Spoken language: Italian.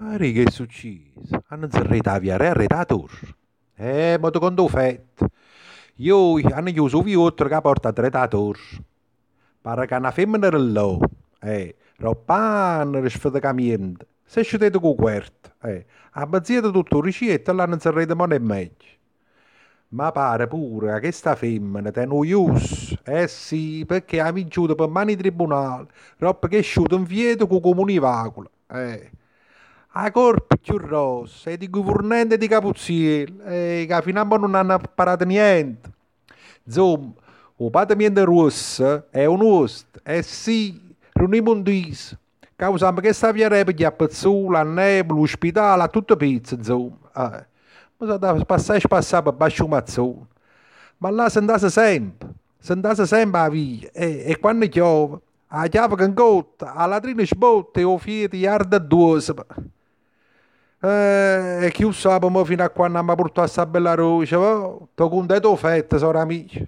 Ma che è successo? Hanno zerrito la via arredatori. Eh, ma tu quando fai? Io hanno chiuso via altro che porta arredatori. Pare che una femmina là. Eh, roppana sfidacamento. Se scendete con quarto. Eh, abbazzate tutto il ricetto e l'hanno zerrito ma non è meglio. Ma pare pure che questa femmina è noiosa. Eh sì, perché ha vinciuto per mani tribunali. Roba che è asciutta in vieto con comuni vacula. Eh. A corpo più rossa, e di governante di Capuzziello, eh, che fino a mo non hanno imparato niente. Insomma, il patamento rosso è un osto. Eh sì, mondizio. Causando che sta via repa gli appezzola, a nebula, l'ospedale, a tutto pezzo, insomma. Eh. Ma se da passare e passare per basso mazzone. Ma là andava sempre, andava sempre a via. E, e quando piove, la chiave che incotta, la latrina sbotte e o fiete yarda due. Eh, e chi sapeva fino a quando mi ha portato a bella rosa, oh, ti conto fette, sono amici.